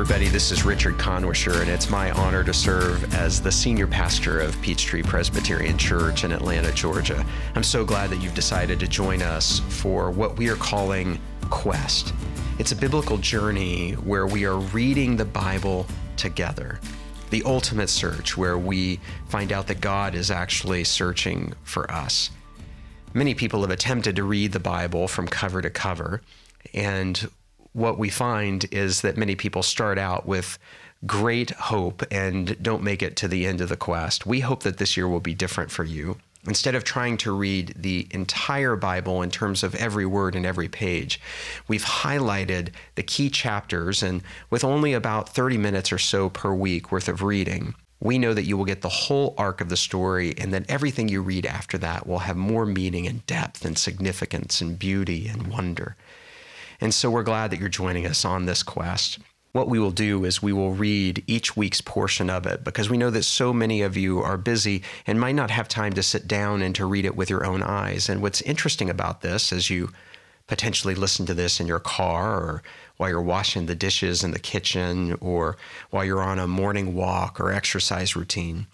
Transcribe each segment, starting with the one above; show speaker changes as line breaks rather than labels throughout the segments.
Everybody, this is Richard Kannwischer, and it's my honor to serve as the senior pastor of Peachtree Presbyterian Church in Atlanta, Georgia. I'm so glad that you've decided to join us for what we are calling Quest. It's a biblical journey where we are reading the Bible together. The ultimate search, where we find out that God is actually searching for us. Many people have attempted to read the Bible from cover to cover, and what we find is that many people start out with great hope and don't make it to the end of the quest. We hope that this year will be different for you. Instead of trying to read the entire Bible in terms of every word and every page, we've highlighted the key chapters, and with only about 30 minutes or so per week worth of reading, we know that you will get the whole arc of the story, and that everything you read after that will have more meaning and depth and significance and beauty and wonder. And so we're glad that you're joining us on this quest. What we will do is we will read each week's portion of it because we know that so many of you are busy and might not have time to sit down and to read it with your own eyes. And what's interesting about this as you potentially listen to this in your car or while you're washing the dishes in the kitchen or while you're on a morning walk or exercise routine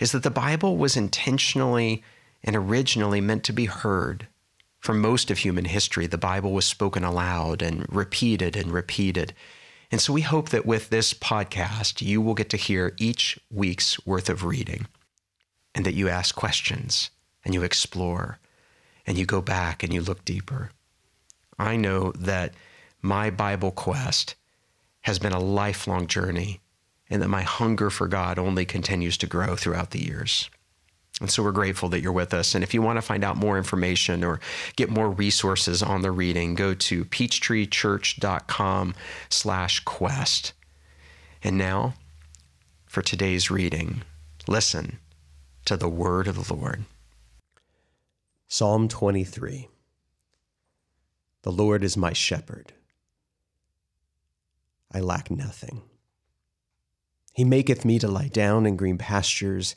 is that the Bible was intentionally and originally meant to be heard for most of human history, the Bible was spoken aloud and repeated and repeated. And so we hope that with this podcast, you will get to hear each week's worth of reading and that you ask questions and you explore and you go back and you look deeper. I know that my Bible quest has been a lifelong journey and that my hunger for God only continues to grow throughout the years. And so we're grateful that you're with us. And if you want to find out more information or get more resources on the reading, go to peachtreechurch.com slash quest. And now for today's reading, listen to the word of the Lord.
Psalm 23 The Lord is my shepherd. I lack nothing. He maketh me to lie down in green pastures.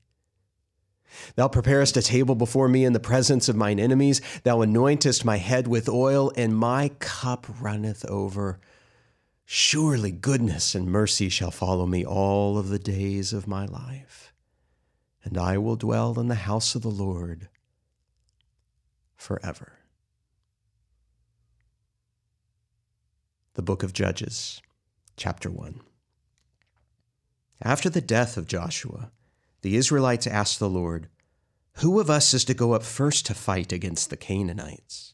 Thou preparest a table before me in the presence of mine enemies. Thou anointest my head with oil, and my cup runneth over. Surely goodness and mercy shall follow me all of the days of my life, and I will dwell in the house of the Lord forever. The Book of Judges, chapter 1. After the death of Joshua, the Israelites asked the Lord, Who of us is to go up first to fight against the Canaanites?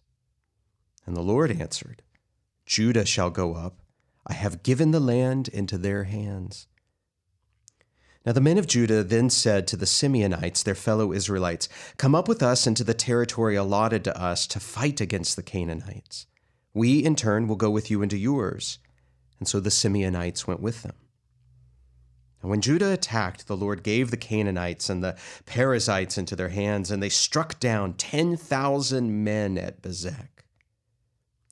And the Lord answered, Judah shall go up. I have given the land into their hands. Now the men of Judah then said to the Simeonites, their fellow Israelites, Come up with us into the territory allotted to us to fight against the Canaanites. We, in turn, will go with you into yours. And so the Simeonites went with them. And when Judah attacked, the Lord gave the Canaanites and the Perizzites into their hands, and they struck down 10,000 men at Bezek.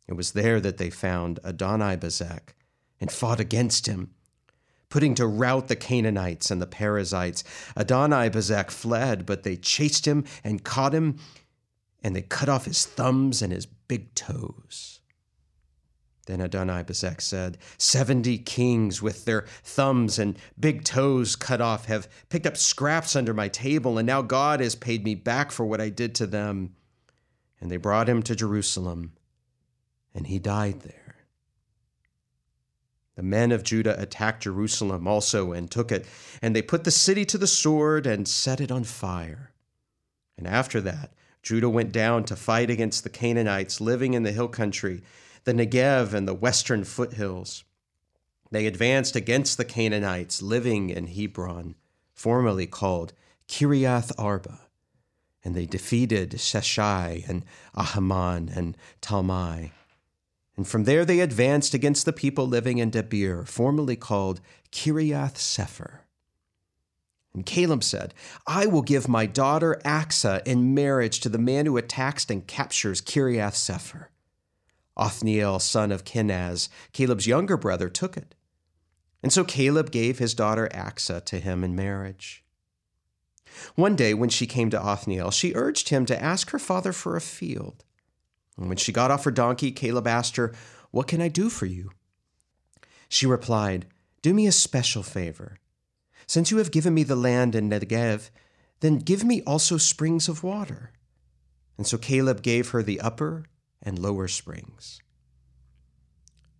It was there that they found Adoni Bezek and fought against him, putting to rout the Canaanites and the Perizzites. Adoni Bezek fled, but they chased him and caught him, and they cut off his thumbs and his big toes. Then Adoni-Bezek said, Seventy kings with their thumbs and big toes cut off have picked up scraps under my table, and now God has paid me back for what I did to them. And they brought him to Jerusalem, and he died there. The men of Judah attacked Jerusalem also and took it, and they put the city to the sword and set it on fire. And after that, Judah went down to fight against the Canaanites living in the hill country the Negev and the western foothills. They advanced against the Canaanites living in Hebron, formerly called Kiriath Arba, and they defeated Sheshai and Ahiman and Talmai. And from there they advanced against the people living in Debir, formerly called Kiriath Sepher. And Caleb said, I will give my daughter Achsah in marriage to the man who attacks and captures Kiriath Sepher. Othniel, son of Kenaz, Caleb's younger brother, took it. And so Caleb gave his daughter Achsah to him in marriage. One day, when she came to Othniel, she urged him to ask her father for a field. And when she got off her donkey, Caleb asked her, What can I do for you? She replied, Do me a special favor. Since you have given me the land in Negev, then give me also springs of water. And so Caleb gave her the upper and lower springs.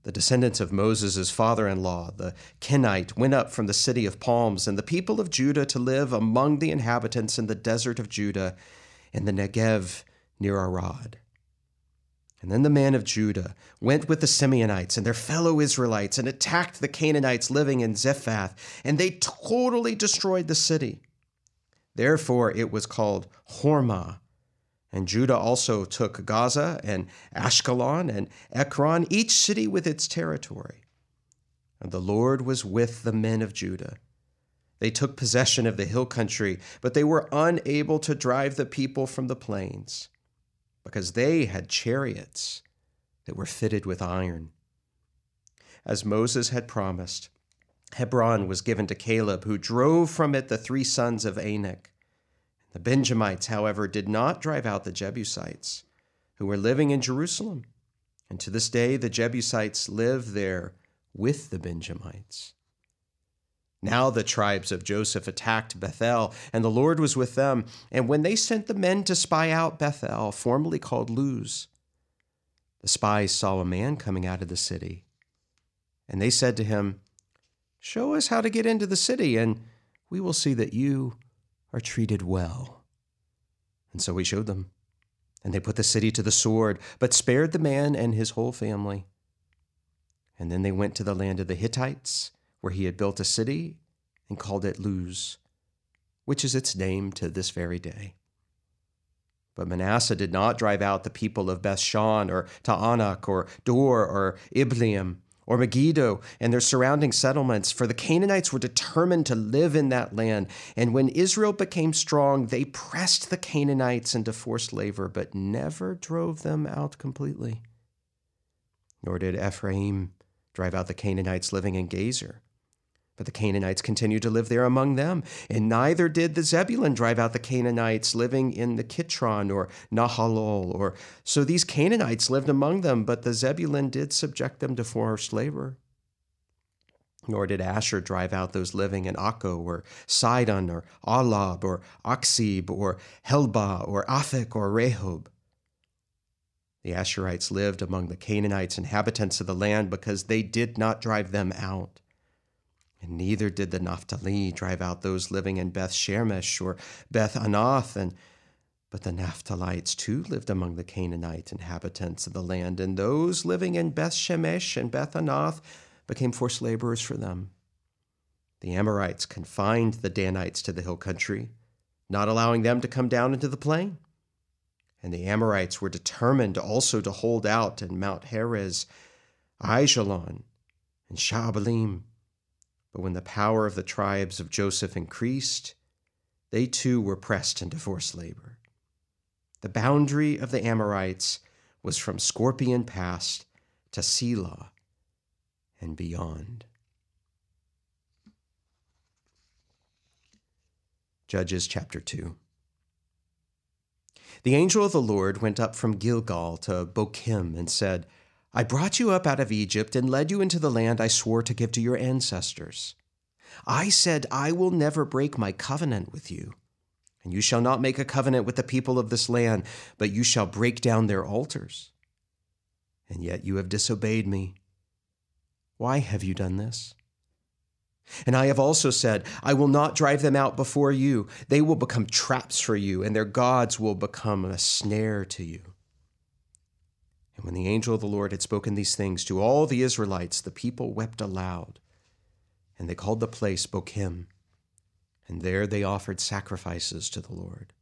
The descendants of Moses' father in law, the Kenite, went up from the city of palms and the people of Judah to live among the inhabitants in the desert of Judah in the Negev near Arad. And then the man of Judah went with the Simeonites and their fellow Israelites and attacked the Canaanites living in Zephath, and they totally destroyed the city. Therefore, it was called Hormah. And Judah also took Gaza and Ashkelon and Ekron, each city with its territory. And the Lord was with the men of Judah. They took possession of the hill country, but they were unable to drive the people from the plains because they had chariots that were fitted with iron. As Moses had promised, Hebron was given to Caleb, who drove from it the three sons of Anak. The Benjamites, however, did not drive out the Jebusites, who were living in Jerusalem. And to this day, the Jebusites live there with the Benjamites. Now the tribes of Joseph attacked Bethel, and the Lord was with them. And when they sent the men to spy out Bethel, formerly called Luz, the spies saw a man coming out of the city. And they said to him, Show us how to get into the city, and we will see that you are treated well. And so he showed them. And they put the city to the sword, but spared the man and his whole family. And then they went to the land of the Hittites where he had built a city and called it Luz, which is its name to this very day. But Manasseh did not drive out the people of Bethshan or Taanach or Dor or Ibleam or Megiddo and their surrounding settlements, for the Canaanites were determined to live in that land. And when Israel became strong, they pressed the Canaanites into forced labor, but never drove them out completely. Nor did Ephraim drive out the Canaanites living in Gezer. But the Canaanites continued to live there among them, and neither did the Zebulun drive out the Canaanites living in the Kitron or Nahalol. Or so these Canaanites lived among them, but the Zebulun did subject them to forced labor. Nor did Asher drive out those living in Akko or Sidon or Ahlab or Achzib or Helba or Aphek or Rehob. The Asherites lived among the Canaanites, inhabitants of the land, because they did not drive them out. And neither did the Naphtali drive out those living in Beth Shemesh or Beth Anath, and but the Naphtalites too lived among the Canaanite inhabitants of the land, and those living in Beth Shemesh and Beth Anath became forced laborers for them. The Amorites confined the Danites to the hill country, not allowing them to come down into the plain. And the Amorites were determined also to hold out in Mount Heres, Aijalon, and Shaalbim but when the power of the tribes of Joseph increased, they too were pressed into forced labor. The boundary of the Amorites was from Scorpion Pass to Selah and beyond. Judges chapter 2. The angel of the Lord went up from Gilgal to Bochim and said, I brought you up out of Egypt and led you into the land I swore to give to your ancestors. I said, I will never break my covenant with you. And you shall not make a covenant with the people of this land, but you shall break down their altars. And yet you have disobeyed me. Why have you done this? And I have also said, I will not drive them out before you. They will become traps for you, and their gods will become a snare to you. And when the angel of the Lord had spoken these things to all the Israelites, the people wept aloud. And they called the place Bochim, and there they offered sacrifices to the Lord.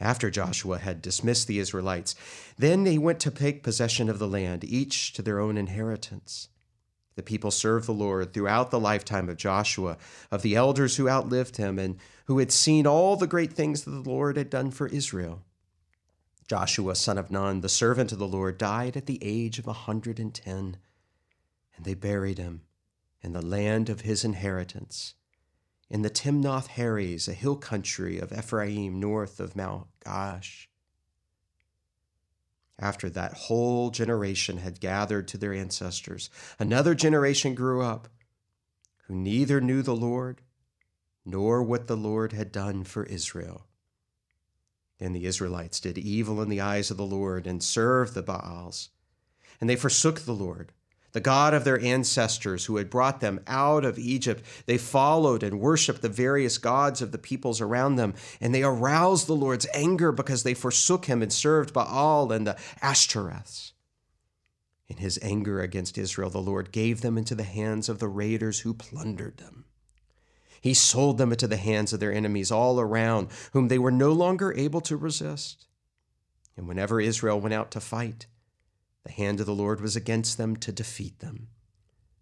After Joshua had dismissed the Israelites, then they went to take possession of the land, each to their own inheritance. The people served the Lord throughout the lifetime of Joshua, of the elders who outlived him and who had seen all the great things that the Lord had done for Israel. Joshua, son of Nun, the servant of the Lord, died at the age of a hundred and ten, and they buried him in the land of his inheritance, in the Timnath Heres, a hill country of Ephraim north of Mount Gaash. After that whole generation had gathered to their ancestors, another generation grew up who neither knew the Lord nor what the Lord had done for Israel. Then the Israelites did evil in the eyes of the Lord and served the Baals. And they forsook the Lord the God of their ancestors who had brought them out of Egypt. They followed and worshiped the various gods of the peoples around them, and they aroused the Lord's anger because they forsook him and served Baal and the Ashtoreths. In his anger against Israel, the Lord gave them into the hands of the raiders who plundered them. He sold them into the hands of their enemies all around, whom they were no longer able to resist. And whenever Israel went out to fight, the hand of the Lord was against them to defeat them,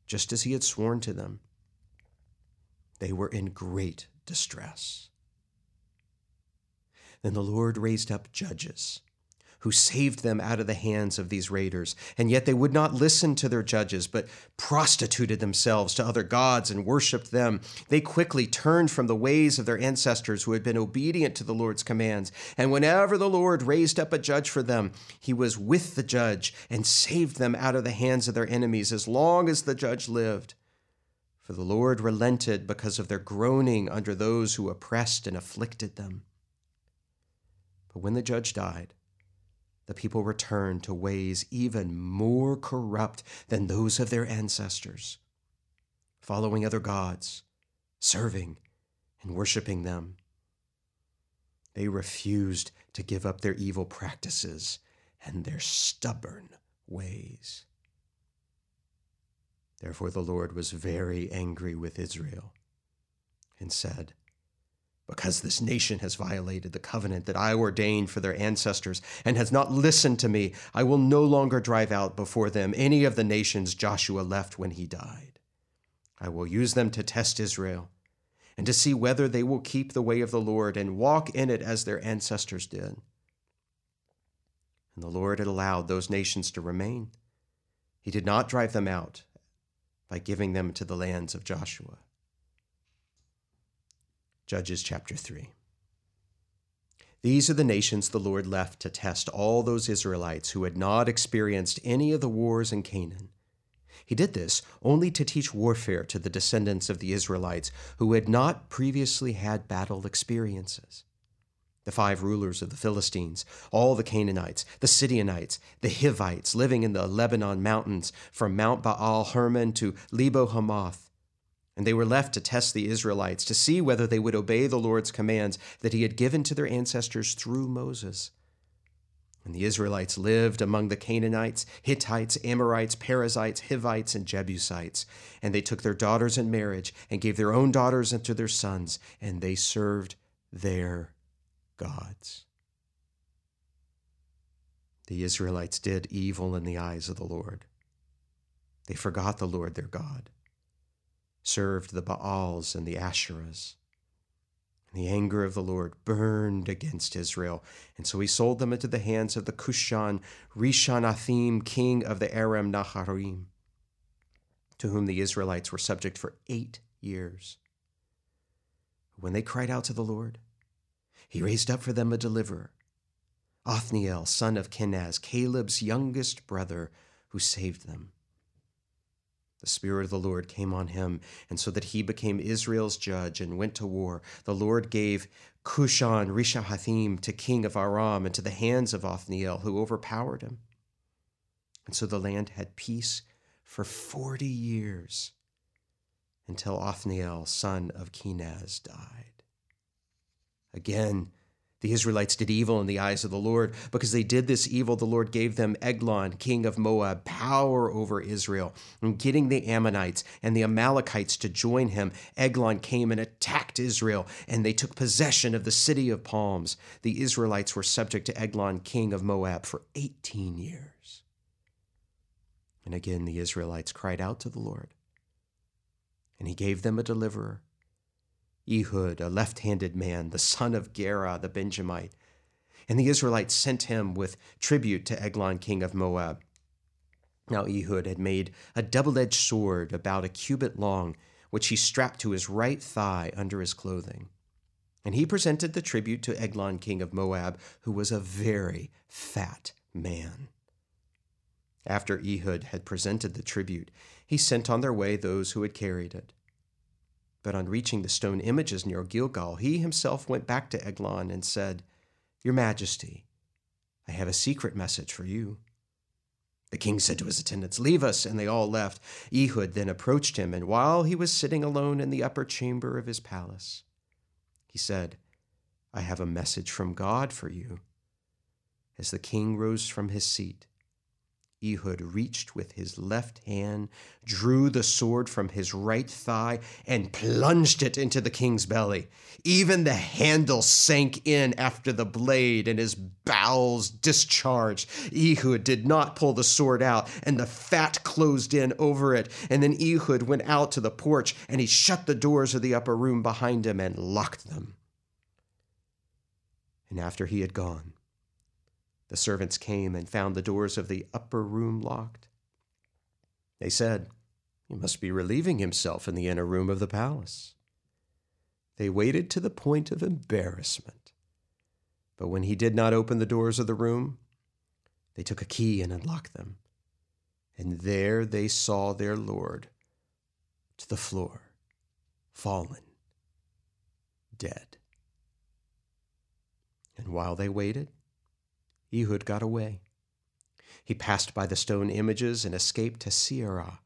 just as he had sworn to them. They were in great distress. Then the Lord raised up judges who saved them out of the hands of these raiders. And yet they would not listen to their judges, but prostituted themselves to other gods and worshiped them. They quickly turned from the ways of their ancestors who had been obedient to the Lord's commands. And whenever the Lord raised up a judge for them, he was with the judge and saved them out of the hands of their enemies as long as the judge lived. For the Lord relented because of their groaning under those who oppressed and afflicted them. But when the judge died, the people returned to ways even more corrupt than those of their ancestors, following other gods, serving and worshiping them. They refused to give up their evil practices and their stubborn ways. Therefore, the Lord was very angry with Israel and said, because this nation has violated the covenant that I ordained for their ancestors and has not listened to me, I will no longer drive out before them any of the nations Joshua left when he died. I will use them to test Israel and to see whether they will keep the way of the Lord and walk in it as their ancestors did. And the Lord had allowed those nations to remain. He did not drive them out by giving them to the lands of Joshua. Judges chapter 3. These are the nations the Lord left to test all those Israelites who had not experienced any of the wars in Canaan. He did this only to teach warfare to the descendants of the Israelites who had not previously had battle experiences. The five rulers of the Philistines, all the Canaanites, the Sidonites, the Hivites living in the Lebanon mountains, from Mount Baal Hermon to Lebo Hamath, and they were left to test the Israelites to see whether they would obey the Lord's commands that he had given to their ancestors through Moses. And the Israelites lived among the Canaanites, Hittites, Amorites, Perizzites, Hivites, and Jebusites. And they took their daughters in marriage and gave their own daughters unto their sons, and they served their gods. The Israelites did evil in the eyes of the Lord. They forgot the Lord their God served the Baals and the Asherahs. And the anger of the Lord burned against Israel, and so he sold them into the hands of the Cushan Rishathaim, king of the Aram Naharaim, to whom the Israelites were subject for eight years. When they cried out to the Lord, he raised up for them a deliverer, Othniel, son of Kenaz, Caleb's youngest brother, who saved them. The Spirit of the Lord came on him, and so that he became Israel's judge and went to war. The Lord gave Cushan Rishathaim to king of Aram into the hands of Othniel, who overpowered him. And so the land had peace for forty years until Othniel, son of Kenaz, died. Again, the Israelites did evil in the eyes of the Lord. Because they did this evil, the Lord gave them Eglon, king of Moab, power over Israel. And getting the Ammonites and the Amalekites to join him, Eglon came and attacked Israel, and they took possession of the city of palms. The Israelites were subject to Eglon, king of Moab, for 18 years. And again the Israelites cried out to the Lord, and he gave them a deliverer, Ehud, a left handed man, the son of Gera the Benjamite. And the Israelites sent him with tribute to Eglon, king of Moab. Now Ehud had made a double edged sword about a cubit long, which he strapped to his right thigh under his clothing. And he presented the tribute to Eglon, king of Moab, who was a very fat man. After Ehud had presented the tribute, he sent on their way those who had carried it. But on reaching the stone images near Gilgal, he himself went back to Eglon and said, Your Majesty, I have a secret message for you. The king said to his attendants, Leave us, and they all left. Ehud then approached him, and while he was sitting alone in the upper chamber of his palace, he said, I have a message from God for you. As the king rose from his seat, Ehud reached with his left hand, drew the sword from his right thigh, and plunged it into the king's belly. Even the handle sank in after the blade, and his bowels discharged. Ehud did not pull the sword out, and the fat closed in over it. And then Ehud went out to the porch, and he shut the doors of the upper room behind him and locked them. And after he had gone, the servants came and found the doors of the upper room locked. They said, He must be relieving himself in the inner room of the palace. They waited to the point of embarrassment. But when he did not open the doors of the room, they took a key and unlocked them. And there they saw their Lord to the floor, fallen, dead. And while they waited, Ehud got away. He passed by the stone images and escaped to Seirah.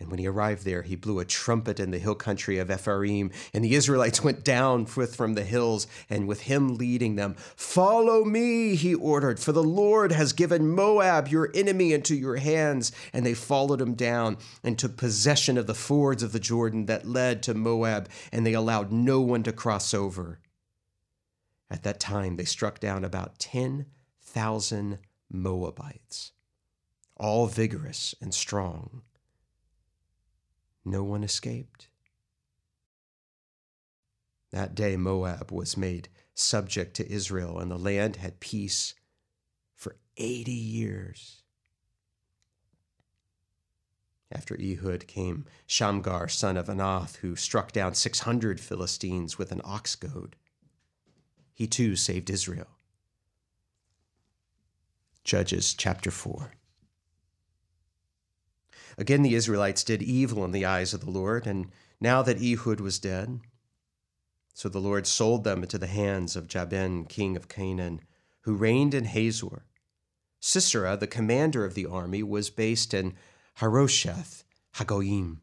And when he arrived there, he blew a trumpet in the hill country of Ephraim, and the Israelites went down forth from the hills, and with him leading them. Follow me, he ordered, for the Lord has given Moab, your enemy, into your hands. And they followed him down and took possession of the fords of the Jordan that led to Moab, and they allowed no one to cross over. At that time, they struck down about 10,000 Moabites, all vigorous and strong. No one escaped. That day, Moab was made subject to Israel, and the land had peace for 80 years. After Ehud came Shamgar, son of Anath, who struck down 600 Philistines with an ox goad he too saved Israel. Judges chapter 4. Again, the Israelites did evil in the eyes of the Lord, and now that Ehud was dead, so the Lord sold them into the hands of Jabin, king of Canaan, who reigned in Hazor. Sisera, the commander of the army, was based in Harosheth Hagoyim.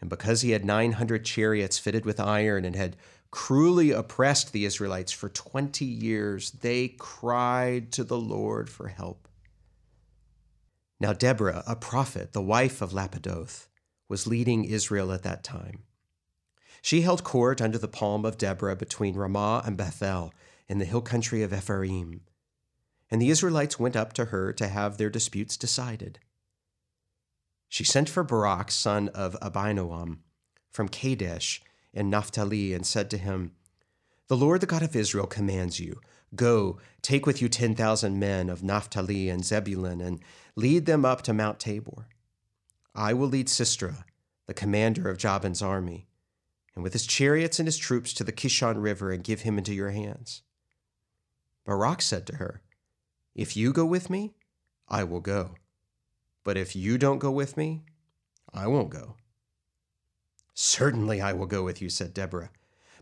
And because he had 900 chariots fitted with iron and had cruelly oppressed the Israelites for 20 years, they cried to the Lord for help. Now, Deborah, a prophet, the wife of Lapidoth, was leading Israel at that time. She held court under the palm of Deborah between Ramah and Bethel in the hill country of Ephraim. And the Israelites went up to her to have their disputes decided. She sent for Barak, son of Abinoam, from Kadesh in Naphtali and said to him, The Lord, the God of Israel, commands you Go, take with you 10,000 men of Naphtali and Zebulun, and lead them up to Mount Tabor. I will lead Sisera, the commander of Jabin's army, and with his chariots and his troops to the Kishon River, and give him into your hands. Barak said to her, If you go with me, I will go. But if you don't go with me, I won't go. Certainly I will go with you, said Deborah.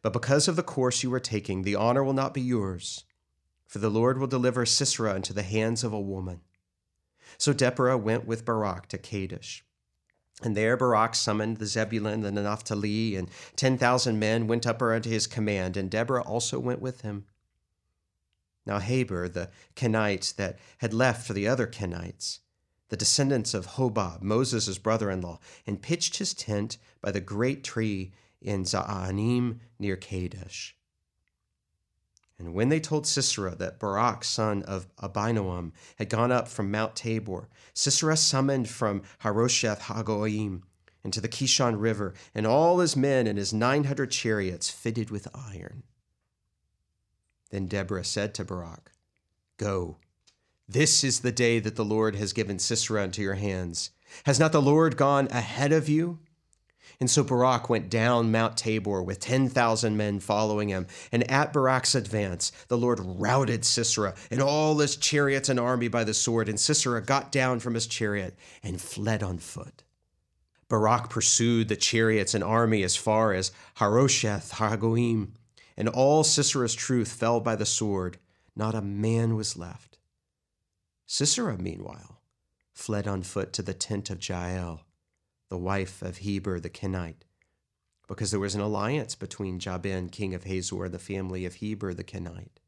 But because of the course you are taking, the honor will not be yours, for the Lord will deliver Sisera into the hands of a woman. So Deborah went with Barak to Kadesh. And there Barak summoned the Zebulun and the Naphtali, and ten thousand men went up unto his command, and Deborah also went with him. Now Heber, the Kenite that had left for the other Kenites, the descendants of Hobab, Moses' brother in law, and pitched his tent by the great tree in Zaanannim near Kadesh. And when they told Sisera that Barak, son of Abinoam, had gone up from Mount Tabor, Sisera summoned from Harosheth Hagoyim into the Kishon River, and all his men and his nine hundred chariots fitted with iron. Then Deborah said to Barak, Go, this is the day that the Lord has given Sisera into your hands. Has not the Lord gone ahead of you? And so Barak went down Mount Tabor with 10,000 men following him. And at Barak's advance, the Lord routed Sisera and all his chariots and army by the sword. And Sisera got down from his chariot and fled on foot. Barak pursued the chariots and army as far as Harosheth Hagoyim, and all Sisera's truth fell by the sword. Not a man was left. Sisera, meanwhile, fled on foot to the tent of Jael the wife of Heber the Kenite, because there was an alliance between Jabin, king of Hazor, and the family of Heber the Kenite.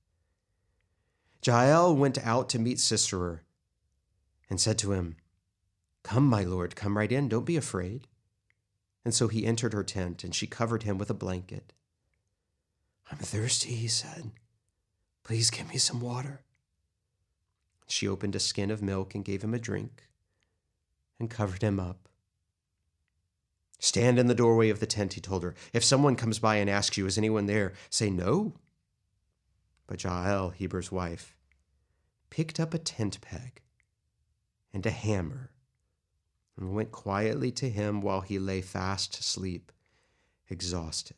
Jael went out to meet Sisera and said to him, Come, my lord, come right in, don't be afraid. And so he entered her tent, and she covered him with a blanket. I'm thirsty, he said. Please give me some water. She opened a skin of milk and gave him a drink and covered him up. Stand in the doorway of the tent, he told her. If someone comes by and asks you, Is anyone there? say no. But Jael, Heber's wife, picked up a tent peg and a hammer and went quietly to him while he lay fast asleep, exhausted.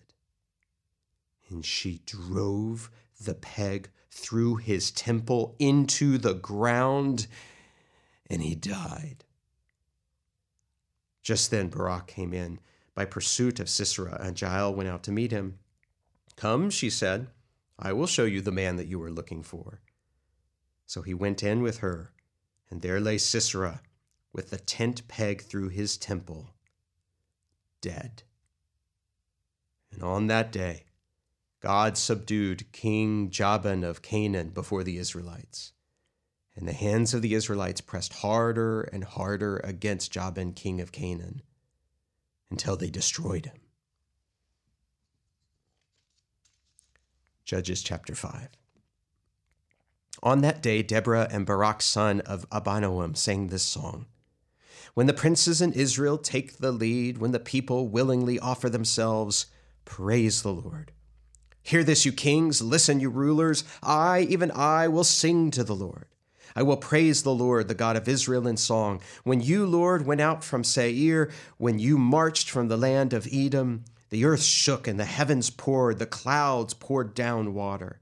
And she drove the peg through his temple into the ground, and he died. Just then Barak came in by pursuit of Sisera, and Jael went out to meet him. Come, she said, I will show you the man that you are looking for. So he went in with her, and there lay Sisera with the tent peg through his temple, dead. And on that day, God subdued King Jabin of Canaan before the Israelites. And the hands of the Israelites pressed harder and harder against Jabin, king of Canaan, until they destroyed him. Judges chapter 5. On that day, Deborah and Barak, son of Abinoam, sang this song. When the princes in Israel take the lead, when the people willingly offer themselves, praise the Lord. Hear this, you kings, listen, you rulers. I, even I, will sing to the Lord. I will praise the Lord, the God of Israel, in song. When you, Lord, went out from Seir, when you marched from the land of Edom, the earth shook and the heavens poured, the clouds poured down water.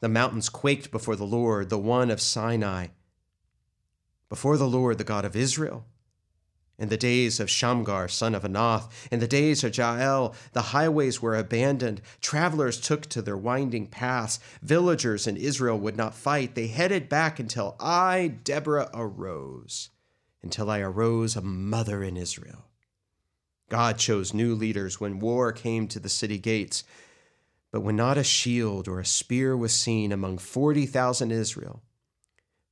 The mountains quaked before the Lord, the one of Sinai, before the Lord, the God of Israel. In the days of Shamgar, son of Anath, in the days of Jael, the highways were abandoned. Travelers took to their winding paths. Villagers in Israel would not fight. They headed back until I, Deborah, arose, until I arose a mother in Israel. God chose new leaders when war came to the city gates. But when not a shield or a spear was seen among 40,000 Israel,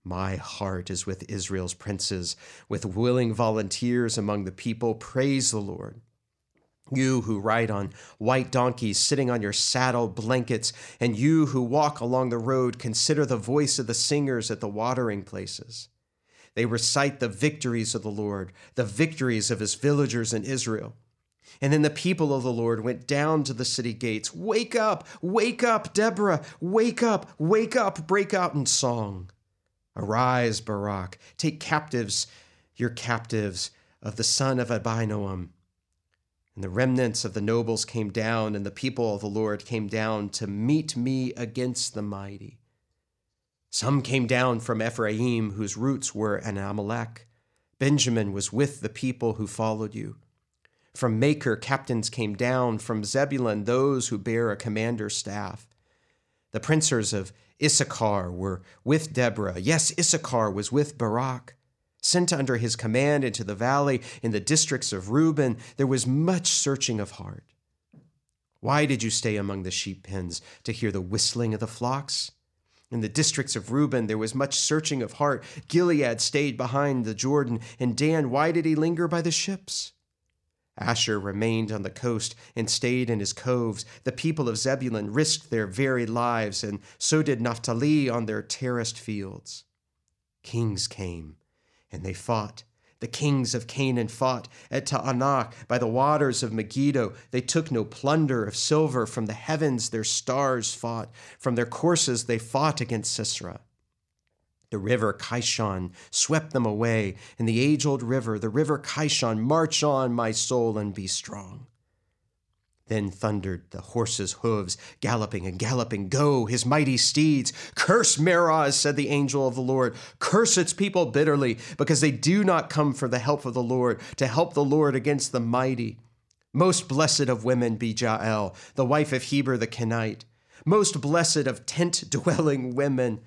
my heart is with Israel's princes, with willing volunteers among the people. Praise the Lord. You who ride on white donkeys, sitting on your saddle blankets, and you who walk along the road, consider the voice of the singers at the watering places. They recite the victories of the Lord, the victories of his villagers in Israel. And then the people of the Lord went down to the city gates. Wake up, wake up, Deborah, wake up, wake up, break out in song. Arise, Barak, take captives your captives of the son of Abinoam. And the remnants of the nobles came down, and the people of the Lord came down to meet me against the mighty. Some came down from Ephraim, whose roots were in Amalek. Benjamin was with the people who followed you. From Machir, captains came down, from Zebulun, those who bear a commander's staff. The princes of Issachar were with Deborah. Yes, Issachar was with Barak. Sent under his command into the valley in the districts of Reuben, there was much searching of heart. Why did you stay among the sheep pens to hear the whistling of the flocks? In the districts of Reuben, there was much searching of heart. Gilead stayed behind the Jordan, and Dan, why did he linger by the ships? Asher remained on the coast and stayed in his coves. The people of Zebulun risked their very lives, and so did Naphtali on their terraced fields. Kings came, and they fought. The kings of Canaan fought at Taanach by the waters of Megiddo. They took no plunder of silver from the heavens. Their stars fought. From their courses they fought against Sisera. The river Kishon swept them away, and the age old river, the river Kishon, march on, my soul, and be strong. Then thundered the horses' hooves, galloping and galloping. Go, his mighty steeds. Curse Meroz, said the angel of the Lord. Curse its people bitterly, because they do not come for the help of the Lord, to help the Lord against the mighty. Most blessed of women be Jael, the wife of Heber the Kenite. Most blessed of tent dwelling women.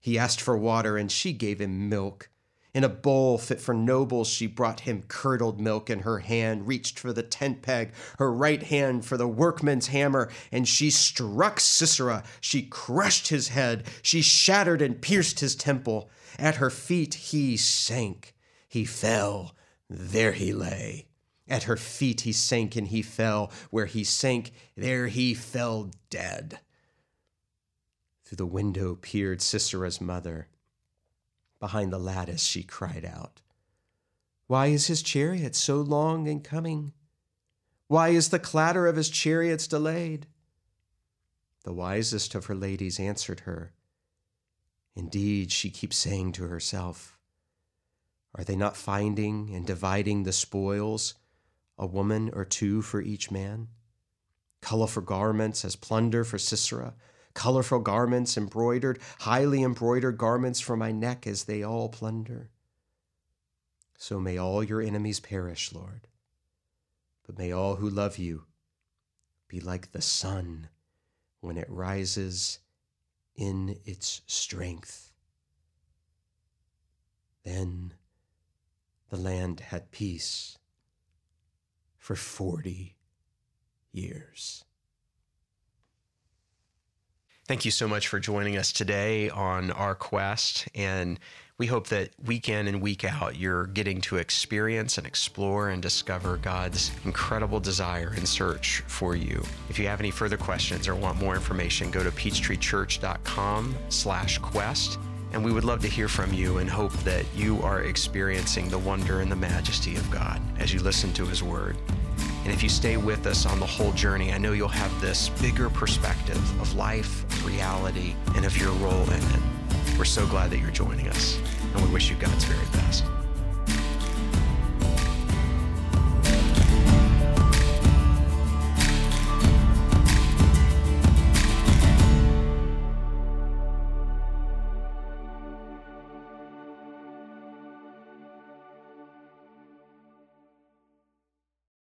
He asked for water, and she gave him milk. In a bowl fit for nobles, she brought him curdled milk, and her hand reached for the tent peg, her right hand for the workman's hammer, and she struck Sisera. She crushed his head, she shattered and pierced his temple. At her feet he sank, he fell, there he lay. At her feet he sank and he fell. Where he sank, there he fell dead. Through the window peered Sisera's mother. Behind the lattice she cried out, Why is his chariot so long in coming? Why is the clatter of his chariots delayed? The wisest of her ladies answered her, Indeed, she keeps saying to herself, Are they not finding and dividing the spoils, a woman or two for each man? Colorful garments as plunder for Sisera, colorful garments embroidered, highly embroidered garments for my neck as they all plunder. So may all your enemies perish, Lord, but may all who love you be like the sun when it rises in its strength. Then the land had peace for 40 years.
Thank you so much for joining us today on our quest. And we hope that week in and week out, you're getting to experience and explore and discover God's incredible desire and search for you. If you have any further questions or want more information, go to peachtreechurch.com slash quest. And we would love to hear from you and hope that you are experiencing the wonder and the majesty of God as you listen to his word. And if you stay with us on the whole journey, I know you'll have this bigger perspective of life, reality, and of your role in it. We're so glad that you're joining us, and we wish you God's very best.